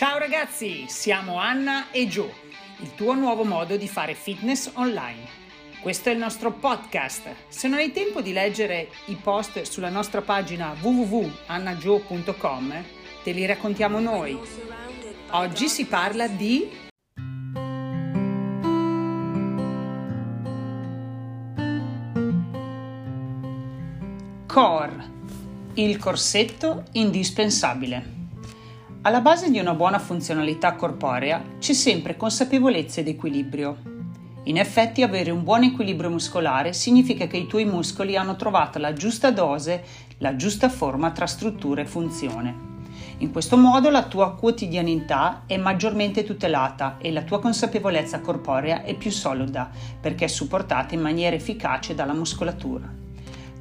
Ciao ragazzi, siamo Anna e Joe, il tuo nuovo modo di fare fitness online. Questo è il nostro podcast. Se non hai tempo di leggere i post sulla nostra pagina www.annagio.com, te li raccontiamo noi. Oggi si parla di Core, il corsetto indispensabile. Alla base di una buona funzionalità corporea c'è sempre consapevolezza ed equilibrio. In effetti avere un buon equilibrio muscolare significa che i tuoi muscoli hanno trovato la giusta dose, la giusta forma tra struttura e funzione. In questo modo la tua quotidianità è maggiormente tutelata e la tua consapevolezza corporea è più solida perché è supportata in maniera efficace dalla muscolatura.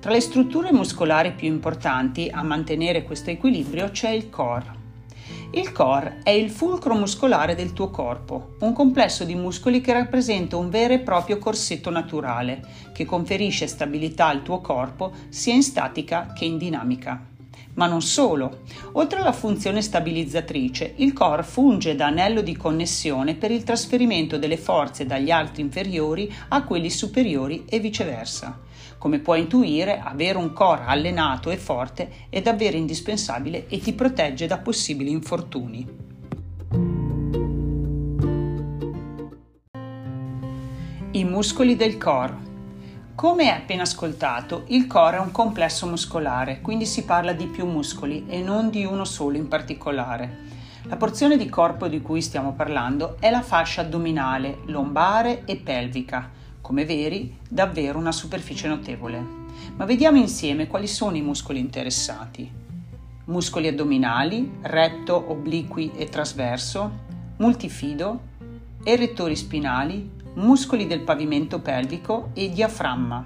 Tra le strutture muscolari più importanti a mantenere questo equilibrio c'è il core. Il core è il fulcro muscolare del tuo corpo, un complesso di muscoli che rappresenta un vero e proprio corsetto naturale, che conferisce stabilità al tuo corpo sia in statica che in dinamica. Ma non solo. Oltre alla funzione stabilizzatrice, il core funge da anello di connessione per il trasferimento delle forze dagli altri inferiori a quelli superiori e viceversa. Come puoi intuire, avere un core allenato e forte è davvero indispensabile e ti protegge da possibili infortuni. I muscoli del core. Come appena ascoltato, il core è un complesso muscolare, quindi si parla di più muscoli e non di uno solo in particolare. La porzione di corpo di cui stiamo parlando è la fascia addominale, lombare e pelvica, come veri, davvero una superficie notevole. Ma vediamo insieme quali sono i muscoli interessati. Muscoli addominali, retto, obliqui e trasverso, multifido, erettori spinali, muscoli del pavimento pelvico e diaframma,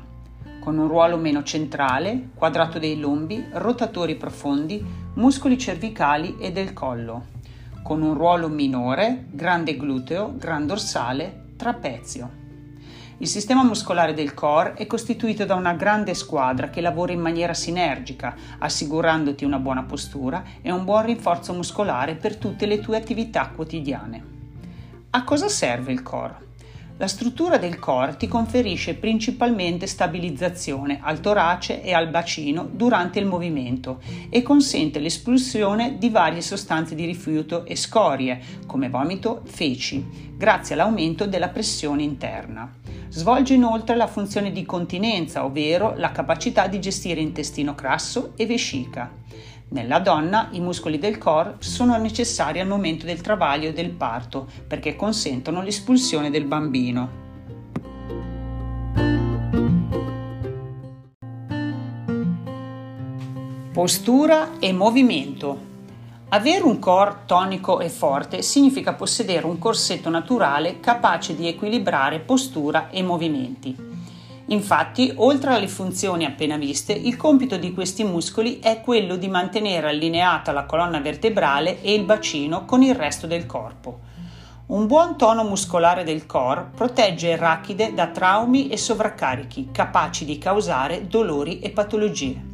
con un ruolo meno centrale, quadrato dei lombi, rotatori profondi, muscoli cervicali e del collo, con un ruolo minore, grande gluteo, gran dorsale, trapezio. Il sistema muscolare del core è costituito da una grande squadra che lavora in maniera sinergica, assicurandoti una buona postura e un buon rinforzo muscolare per tutte le tue attività quotidiane. A cosa serve il core? La struttura del core ti conferisce principalmente stabilizzazione al torace e al bacino durante il movimento e consente l'espulsione di varie sostanze di rifiuto e scorie, come vomito, feci, grazie all'aumento della pressione interna. Svolge inoltre la funzione di continenza, ovvero la capacità di gestire intestino grasso e vescica. Nella donna i muscoli del core sono necessari al momento del travaglio e del parto perché consentono l'espulsione del bambino. Postura e movimento. Avere un core tonico e forte significa possedere un corsetto naturale capace di equilibrare postura e movimenti. Infatti, oltre alle funzioni appena viste, il compito di questi muscoli è quello di mantenere allineata la colonna vertebrale e il bacino con il resto del corpo. Un buon tono muscolare del core protegge il rachide da traumi e sovraccarichi capaci di causare dolori e patologie.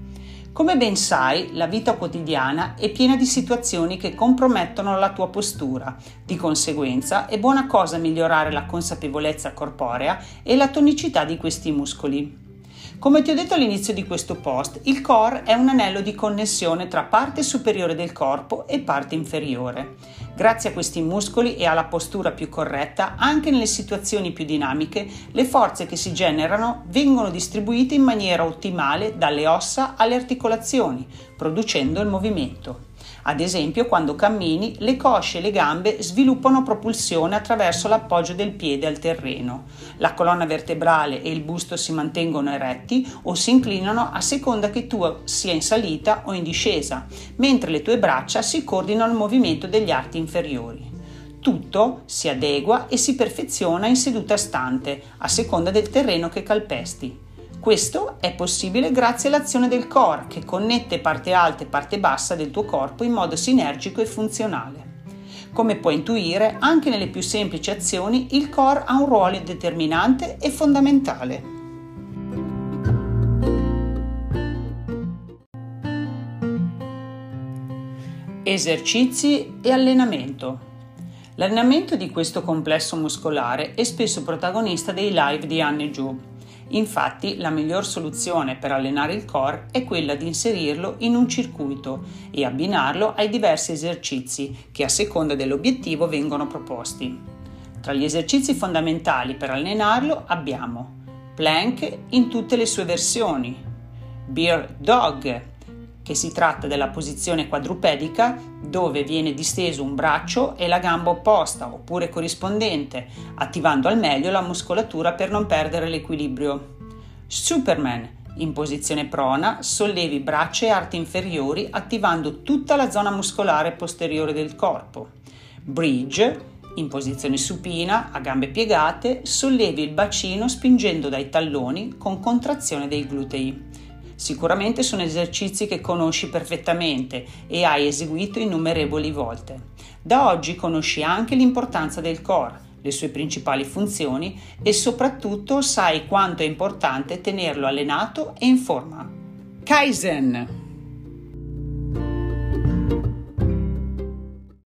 Come ben sai, la vita quotidiana è piena di situazioni che compromettono la tua postura. Di conseguenza, è buona cosa migliorare la consapevolezza corporea e la tonicità di questi muscoli. Come ti ho detto all'inizio di questo post, il core è un anello di connessione tra parte superiore del corpo e parte inferiore. Grazie a questi muscoli e alla postura più corretta, anche nelle situazioni più dinamiche, le forze che si generano vengono distribuite in maniera ottimale dalle ossa alle articolazioni, producendo il movimento. Ad esempio, quando cammini, le cosce e le gambe sviluppano propulsione attraverso l'appoggio del piede al terreno. La colonna vertebrale e il busto si mantengono eretti o si inclinano a seconda che tu sia in salita o in discesa, mentre le tue braccia si coordinano al movimento degli arti inferiori. Tutto si adegua e si perfeziona in seduta stante, a seconda del terreno che calpesti. Questo è possibile grazie all'azione del core che connette parte alta e parte bassa del tuo corpo in modo sinergico e funzionale. Come puoi intuire, anche nelle più semplici azioni il core ha un ruolo determinante e fondamentale. Esercizi e allenamento. L'allenamento di questo complesso muscolare è spesso protagonista dei live di Anne Giù. Infatti, la miglior soluzione per allenare il core è quella di inserirlo in un circuito e abbinarlo ai diversi esercizi che a seconda dell'obiettivo vengono proposti. Tra gli esercizi fondamentali per allenarlo abbiamo plank in tutte le sue versioni, bear dog, che si tratta della posizione quadrupedica dove viene disteso un braccio e la gamba opposta oppure corrispondente, attivando al meglio la muscolatura per non perdere l'equilibrio. Superman, in posizione prona, sollevi braccia e arti inferiori attivando tutta la zona muscolare posteriore del corpo. Bridge, in posizione supina, a gambe piegate, sollevi il bacino spingendo dai talloni con contrazione dei glutei. Sicuramente sono esercizi che conosci perfettamente e hai eseguito innumerevoli volte. Da oggi conosci anche l'importanza del core, le sue principali funzioni e soprattutto sai quanto è importante tenerlo allenato e in forma. Kaizen